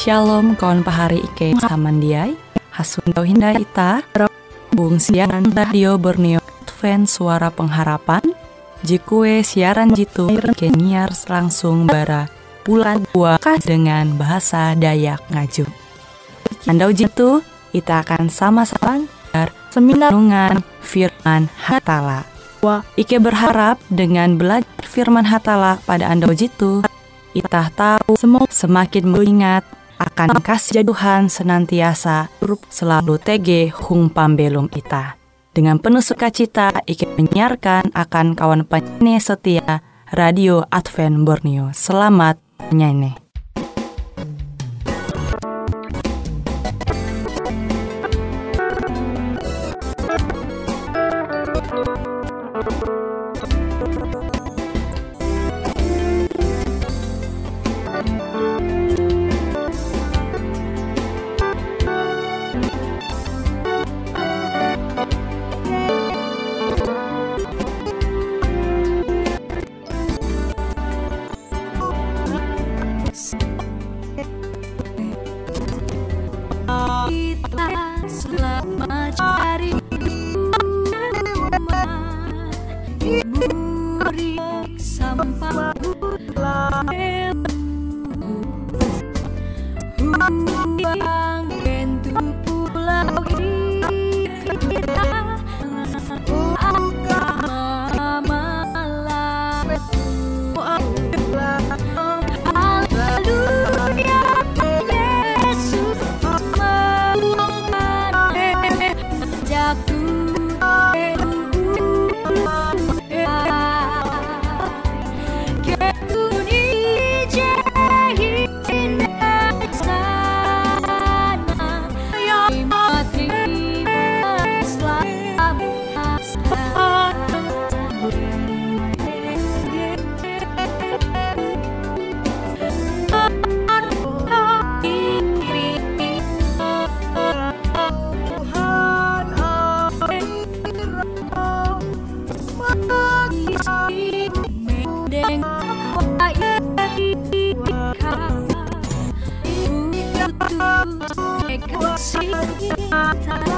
Shalom kawan pahari Ike. Samandiai Hasundau hinda ita. Bung siaran radio Borneo. Advent suara pengharapan. Jikue siaran jitu. Keniar langsung bara. Pulan buah dengan bahasa Dayak Ngaju. Andau jitu kita akan sama-sama seminar dengan firman Hatala. Ike berharap dengan belajar firman Hatala pada Anda jitu, kita tahu semua semakin mengingat akan kasih Tuhan senantiasa selalu tege hung pambelum ita. Dengan penuh sukacita, Ike menyiarkan akan kawan penyanyi setia Radio Advent Borneo. Selamat menyanyi.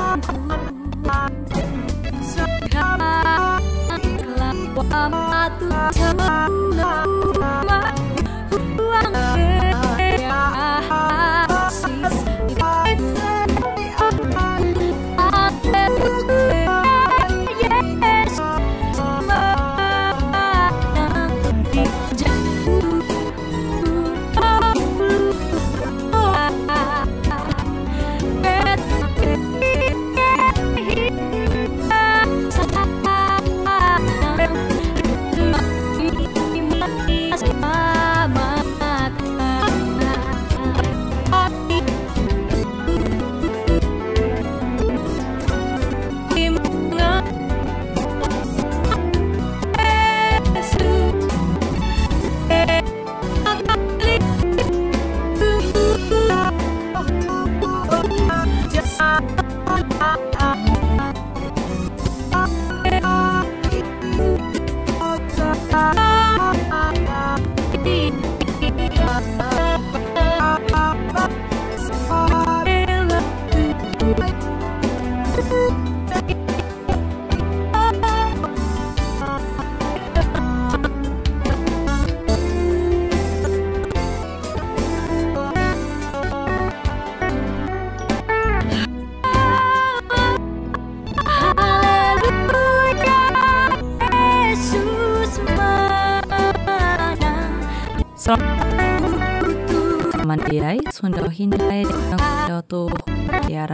Mandiai,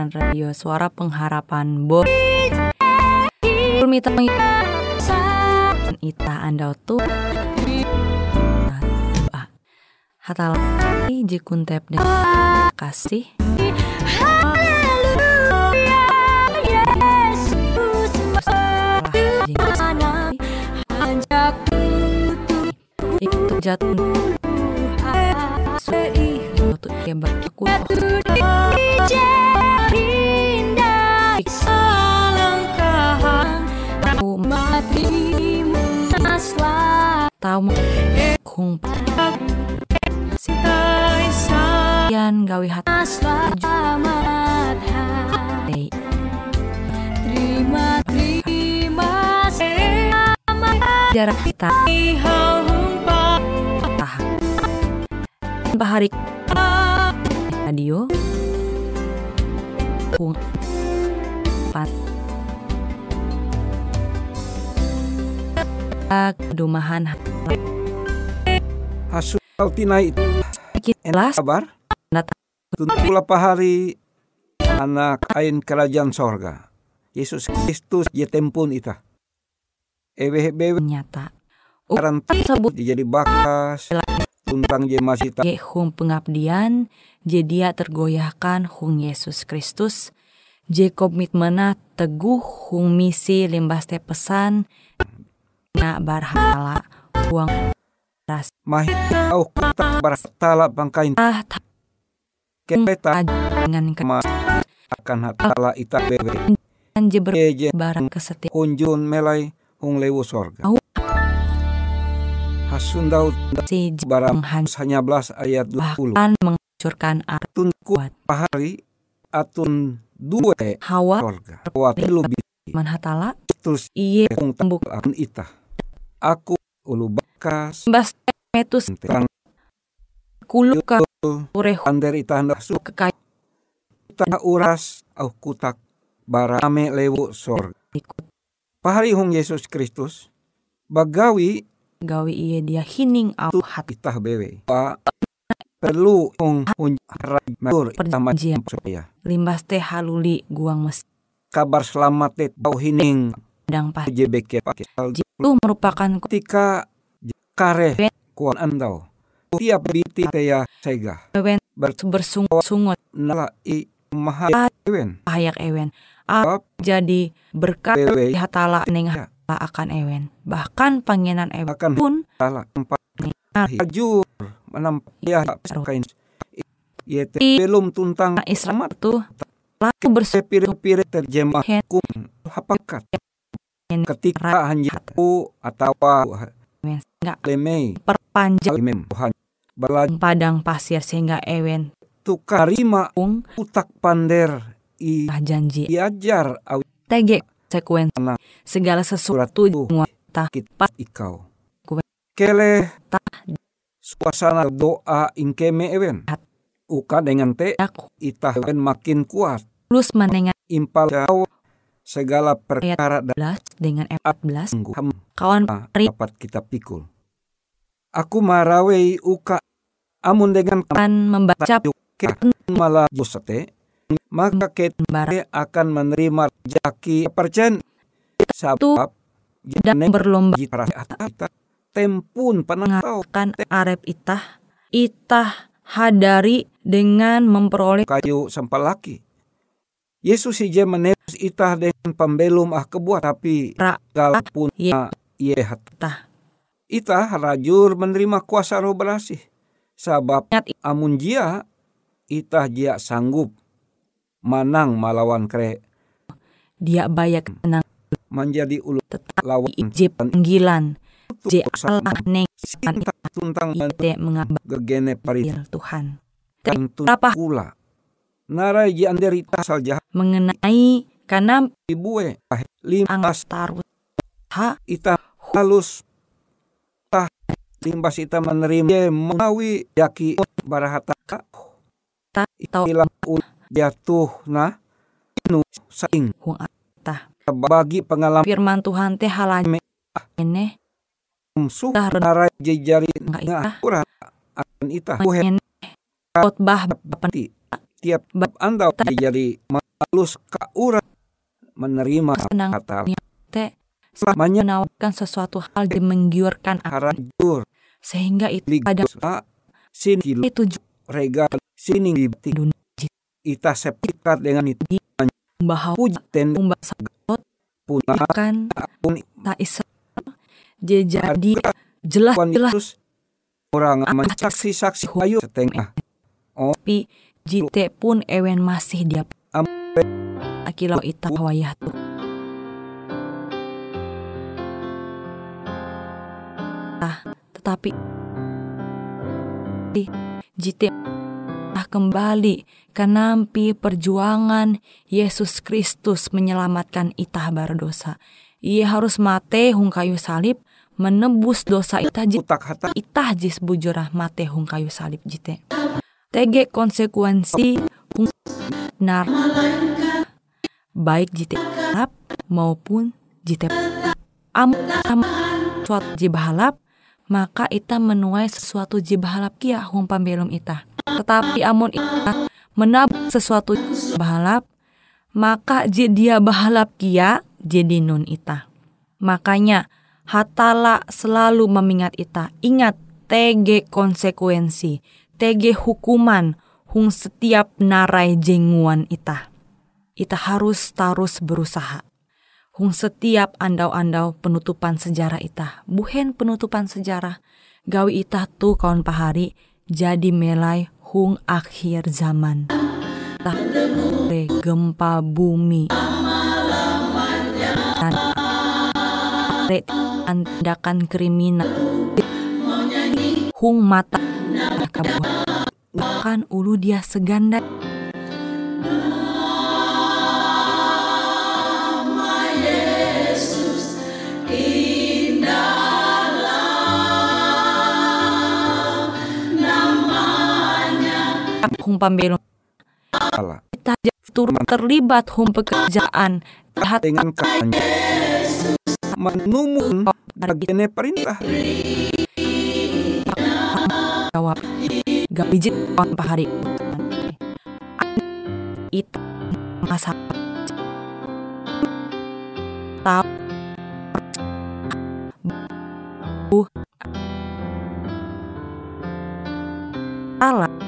radio suara pengharapan Bo. Mita Ita anda tu. Hatal jikuntep dengan kasih Itu jatuh Untuk dia berlaku tahu kung Yan gawe hati Selamat hari Terima terima jarak kita bahari radio. Kung Pat Dumahan Hasu tinai. Kilas kabar? Tuntulah pahari anak kain kerajaan sorga. Yesus Kristus je tempun ita. Ewe bewe nyata. Karan tersebut jadi bakas. Tuntang je masih tak hung pengabdian je dia tergoyahkan hung Yesus Kristus. Je komitmena teguh hung misi limbas teh pesan na barhala uang ras mahi au kita baratala bangkain ah tak kereta dengan ma akan hatala ita bewe kan je eje barang kesetiaan kunjun melai hung lewu sorga. Au. Hasundau si menghancurkan hanya belas ayat 20. bahkan menghancurkan Tunku kuat pahari atun dua hawa sorga. Wa tilu manhatala terus iye tembuk akan ita. Aku ulu bakas mbas metus terang kulu ka ureh ander ita hendak su kekaya ita uras au kutak barame lewu ikut Pahari hong Yesus Kristus bagawi gawe iye dia hining au hati itah bewe. Pa perlu hong hong matur ita Perjanjian. macam saya. limbas teh haluli guang mes Kabar selamat te tau hining dang pas JBK itu merupakan ketika kare kuan andau. Tiap biti teya sega. Bersungut-sungut. Nala i maha ewen. Ayak ewen. A jadi berkat hatala neng Ya. hatala akan ewen. Bahkan pangenan ewen akan pun salah empat hajur menampak ya kain. Yete belum tuntang Islam lalu bersumpah sepire-pire terjemah kum hapakat. Ketika hanjaku atau lemei perpanjang lemem padang pasir sehingga ewen tukarima pung utak pander. I janji. iajar au tege sekuen. Segala sesuatu muata kita ikau. Kele. Ta. suasana doa ingkeme ewen. Uka dengan te. Itah ewen makin kuat. Lulus mendengar impal jauh segala perkara belas dengan 14 tunggu ham kawan dapat kita pikul. Aku marawei uka. Amun dengan akan membaca malah josete maka kita akan menerima jaki percen. Sebab dan berlomba. kita. Tempun penatau kan arep itah itah hadari dengan memperoleh kayu sempalaki Yesus ije menebus itah dengan pembelum ah kebuat tapi Ra- galpun Ye- ie hat. Tah. itah rajur menerima kuasa roh belasih sabab amun jia itah jia sanggup manang malawan kre. Dia bayak tenang menjadi ulu tetap lawan ije panggilan. Je Allah neng tuntang ite mengabal gegene pari Tuhan. Kenapa? kula narai ji anderita jahat. Mengenai karena ibue ah, limbas taruh ha? Ita halus. Tah limbas ita menerima. Ye mawi yaki barahata. Ta ilang ul jatuh na. Inu saing. Hung ta. Bagi pengalaman. Firman Tuhan teh halanya ini su Tah ren- narai jejari ngah akan ita buhe pengen khotbah bapan ti tiap bab andau jejari malus ka urang menerima kata teh selamanya menawarkan sesuatu hal yang menggiurkan aku harajur sehingga itu ada ligus a sini tujuan regal sini di ita sepikat dengan itu. Bahwa ten bahasa punah kan? pun tak je jadi jelas jelas orang mensaksi saksi ayu setengah. Tapi jite pun ewen masih dia Ampe. akilau ita wayah tuh ah tetapi di jite Nah, kembali ke nampi perjuangan Yesus Kristus menyelamatkan itah berdosa. Ia harus mate hung kayu salib menebus dosa itah jit hata itah jis bujurah mate hung kayu salib jite. Tege konsekuensi hung nar baik jite halap maupun jite am am suatu jibahalap maka ita menuai sesuatu jibahalap kia hung pambelum ita. Tetapi amun ita menabung sesuatu bahalap, maka dia bahalap kia jadi nun ita. Makanya hatala selalu memingat ita. Ingat tege konsekuensi, tege hukuman hung setiap narai jenguan ita. Ita harus terus berusaha. Hung setiap andau-andau penutupan sejarah ita. Buhen penutupan sejarah. Gawi ita tuh kawan pahari jadi melai hung akhir zaman. Tak gempa bumi. Dan tindakan kriminal. Hung mata. Kabuat. Bahkan ulu dia seganda. Hung Allah. kita turut terlibat hum pekerjaan. Jahat Dengan katanya menumun perintah jawab gak bijit kawan pahari. Itu masa tahu salah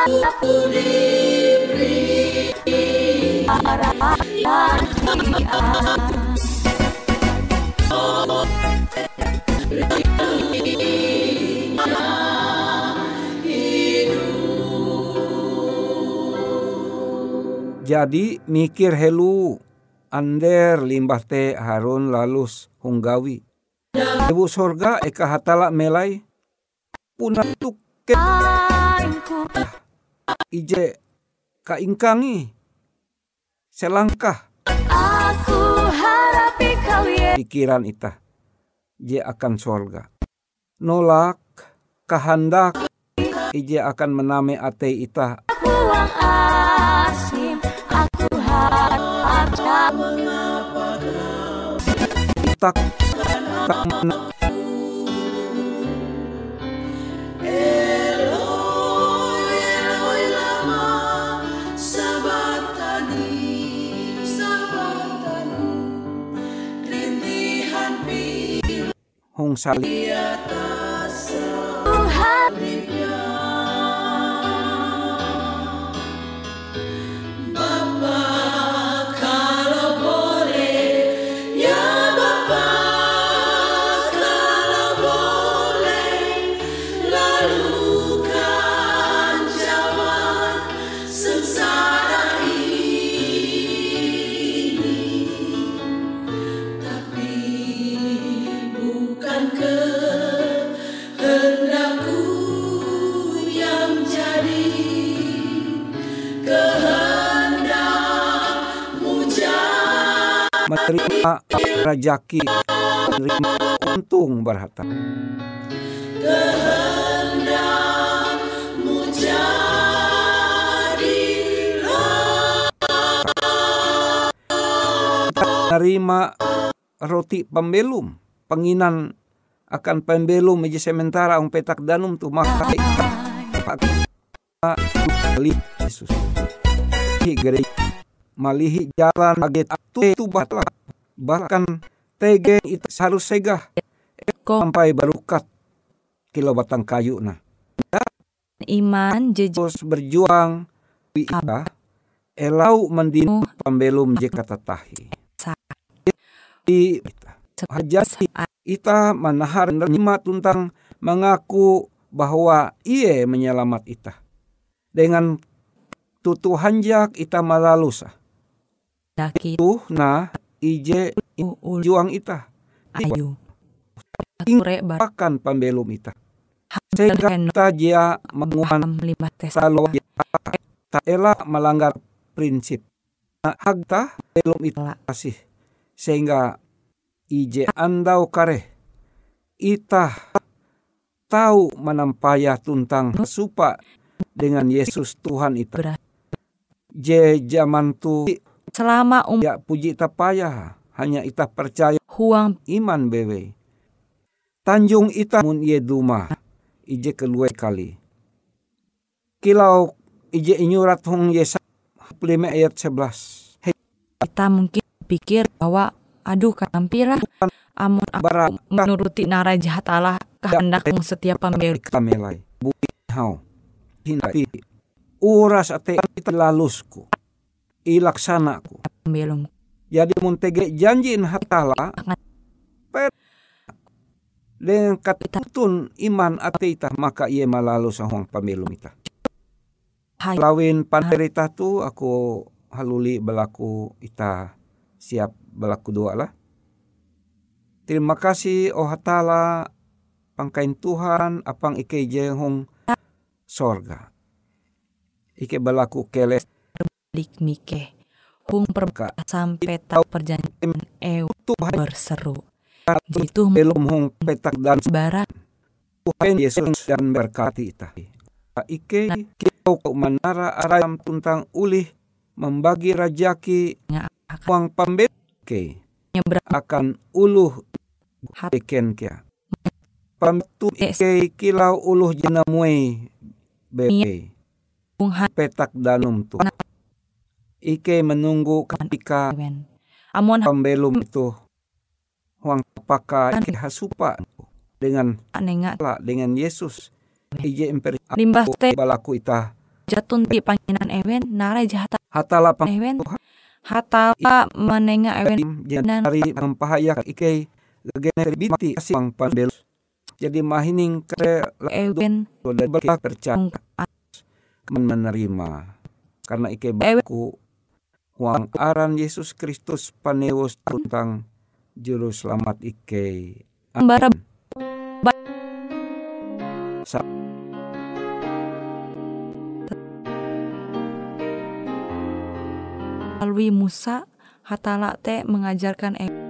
Jadi mikir helu ander limbah te harun lalus hunggawi. Ibu sorga eka hatala melai punah tuke ije kaingkangi. Selangkah Aku harapi kau Yesus pikiran ita je akan sorga. Nolak kehendak. Ije akan mename ate ita. Uang asim Aku harap tak tak mena- menerima rajaki, menerima untung berharta. Menerima roti pembelum, penginan akan pembelum meja sementara ang petak danum tu maka kali Yesus. Hi gereja malihi jalan aget tu itu batlah. Bahkan tege itu harus segah. Sampai barukat. Kilo batang kayu nah. Iman jeje terus berjuang. Ita elau mendinu pembelum jika tatahi di hajati ita manahar nerima tentang mengaku bahwa ia menyelamat ita. Dengan tutu hanjak ita malalusa daki tuh nah ije juang ita ayu. Sure bar akan pembelum ita sehingga kita dia menguhan selalu tak elak melanggar prinsip. Nah, hagta belum itu Lah. kasih. Sehingga ije andau kare ita tahu menampaya tuntang supa dengan Yesus Tuhan itu je zaman tu selama um ya puji ita payah. Hanya ita percaya. Huang iman bewe. Tanjung ita mun ye duma ije kelue kali. Kilau ije inyurat hong Yesa 5 ayat 11 Hei. Kita mungkin pikir bahwa aduh kampira amun aku bara menuruti nara jahat Allah kehendak yang setiap pembeli kamelai bui hau. Hinati uras ate ita lalusku ilaksanaku belum jadi mun tege janjin hatala per dengan katutun iman ate ita maka ia malalu sa huang pamilu ita Lawin panderita tu aku haluli belaku ita siap belaku dua lah. Terima kasih oh hatala pangkain Tuhan apang ike jehong sorga. Ike belaku keles lik mike hung per Ka- sampai tak perjanjian Tuhan berseru jitu belum hong petak dan barat Tuhan Yesus dan berkati ita. Ike kau menara aram tuntang ulih membagi rajaki uang pembeke. nyebrang akan uluh hat beken kia. Pamtu ike kilau uluh jenamue bebe hung petak danum tu. Ike menunggu ketika wen amun pembelum itu huang paka ike hasupa dengan lah dengan Yesus. Ije emper limbah teh balaku ita. Jatun di panginan ewen nara jahat. Hatala pang ewen hatala menenga ewen janari mempahayak ike. Gagene biti asing pambelum. Jadi mahining kere ewen dan berkah percaya. Menerima. Karena ike baku wang aran Yesus Kristus panewos tentang juru selamat ike Bara Sa- melalui Musa hatala teh mengajarkan ewen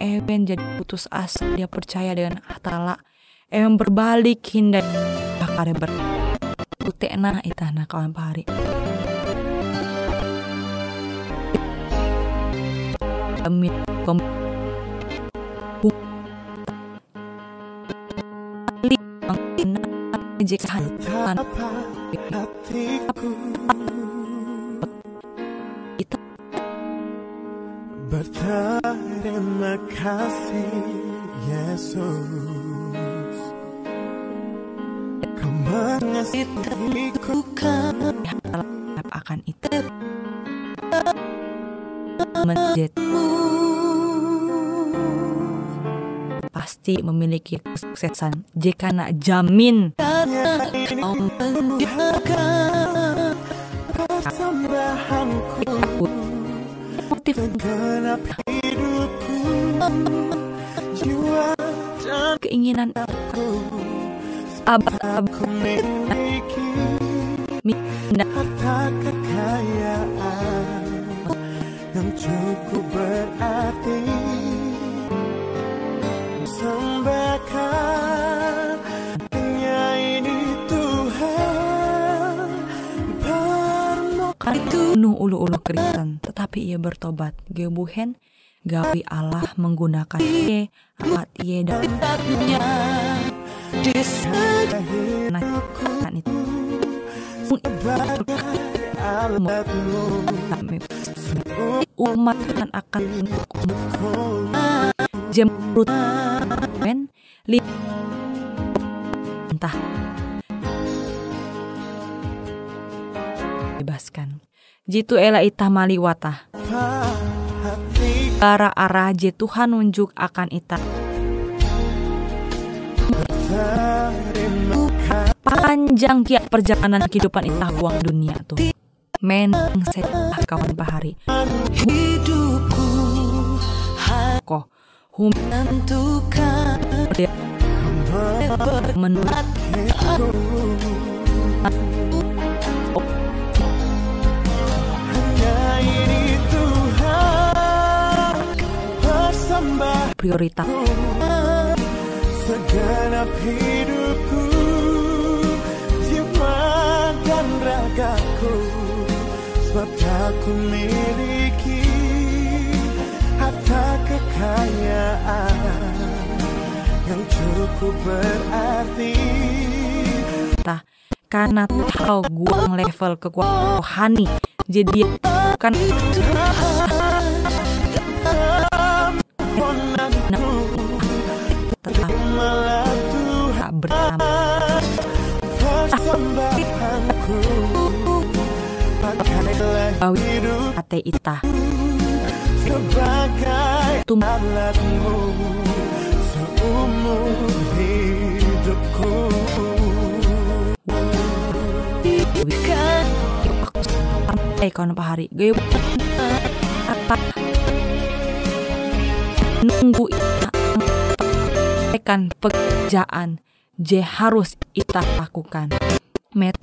Ewen jadi putus asa dia percaya dengan hatala. Ewen berbalik hindai bakare ber Utekna itana kawan pahari Demi kom jika Kita. Kasih Yesus mengasihiku akan itu. Menjadi pasti memiliki kesuksesan jika nak jamin. Genap hidupku Harta kekayaan yang cukup berarti Sembahkan penuh ulu-ulu Kristen Tetapi ia bertobat Gebuhen gawi Allah menggunakan ye alat ye dan nah, itu umat akan jemrut men entah bebaskan. jitu ela itah maliwatah arah arah je Tuhan nunjuk akan ita panjang kia perjalanan kehidupan itah uang dunia tuh men saya kawan pahari hidupku kok hum menurut prioritas. Segenap hidupku ku miliki Harta kekayaan Yang cukup berarti. Tah karena tahu guang level kekuatan rohani jadi kan tetap tak bersama persembahanku Pakailah bawi hidup ate ita. Sebagai tum seumur hidupku eh kawan pahari gaya apa nunggu ita. Kan pekerjaan je harus ita lakukan. Met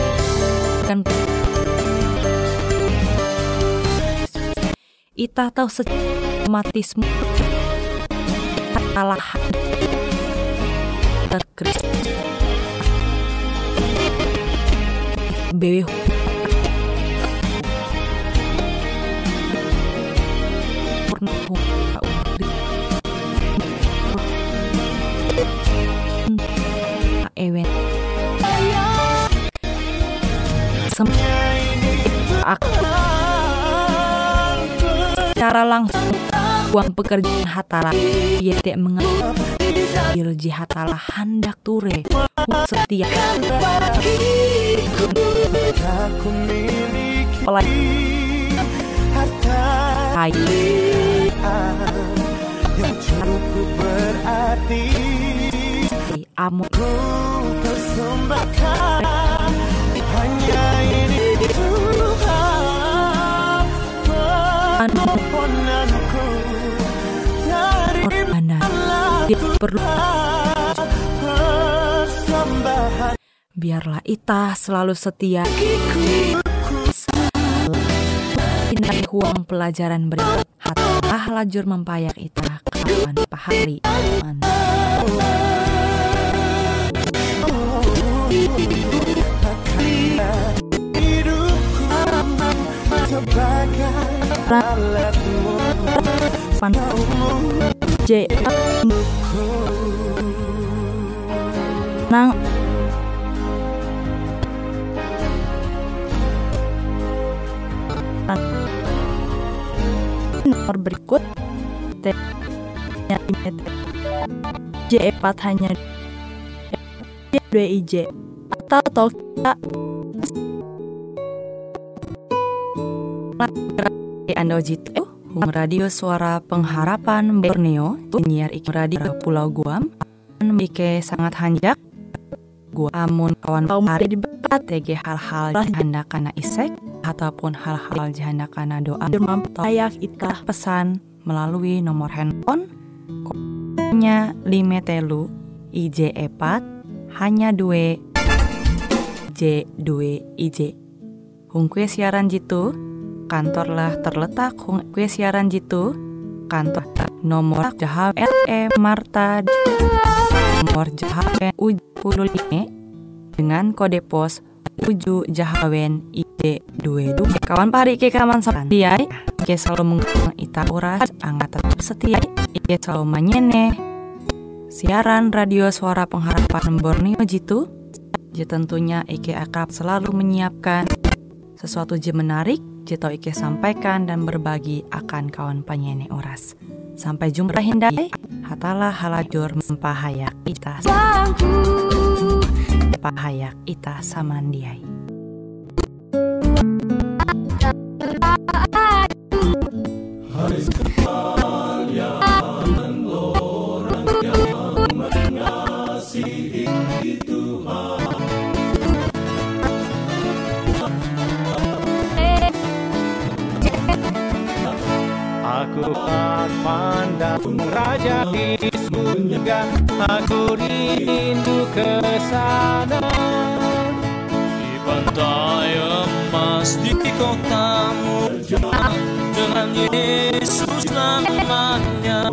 kan ita tahu sematismu kesalahan terkris pernah ewen sem cara langsung uang pekerjaan hatala tidak mengambil hatala hendak ture setiap yang cukup berarti amu ku persembahkan perlu biarlah ita selalu setia Inai huang pelajaran berikut Hatah lajur mempayak ita kawan pahari hidupku sebagai pan J nang nomor berikut T J4 hanya J2 IJ atau Tolkien Anda Jitu Radio Suara Pengharapan Borneo Penyiar ik radio Pulau Guam. Mike sangat hanjak. Gua amun kawan hari diberkat TG hal-hal jahanda kana isek Ataupun hal-hal jahanda kana doa. Layak itah pesan melalui nomor handphone Nya lime telu IJ epat hanya dua J 2 IJ Hung kue siaran jitu kantorlah terletak hung kue siaran jitu. Kantor nomor jahat LE Marta. Nomor jahawen uj puluh lima dengan kode pos uju jahawen ide dua dua. Kawan pari ke kaman sandiai Ike selalu mengenang ita uras angkat tetap setia Ike selalu menyene. Siaran radio suara pengharapan Borneo jitu. Tentunya Ike akan selalu menyiapkan sesuatu je menarik Jito Ike sampaikan dan berbagi akan kawan penyene oras. Sampai jumpa hindai, hatalah halajur mempahayak ita pahayak ita samandiai. Aku tak pandang Raja di surga Aku rindu ke sana. Di pantai emas di kotamu Dengan Yesus namanya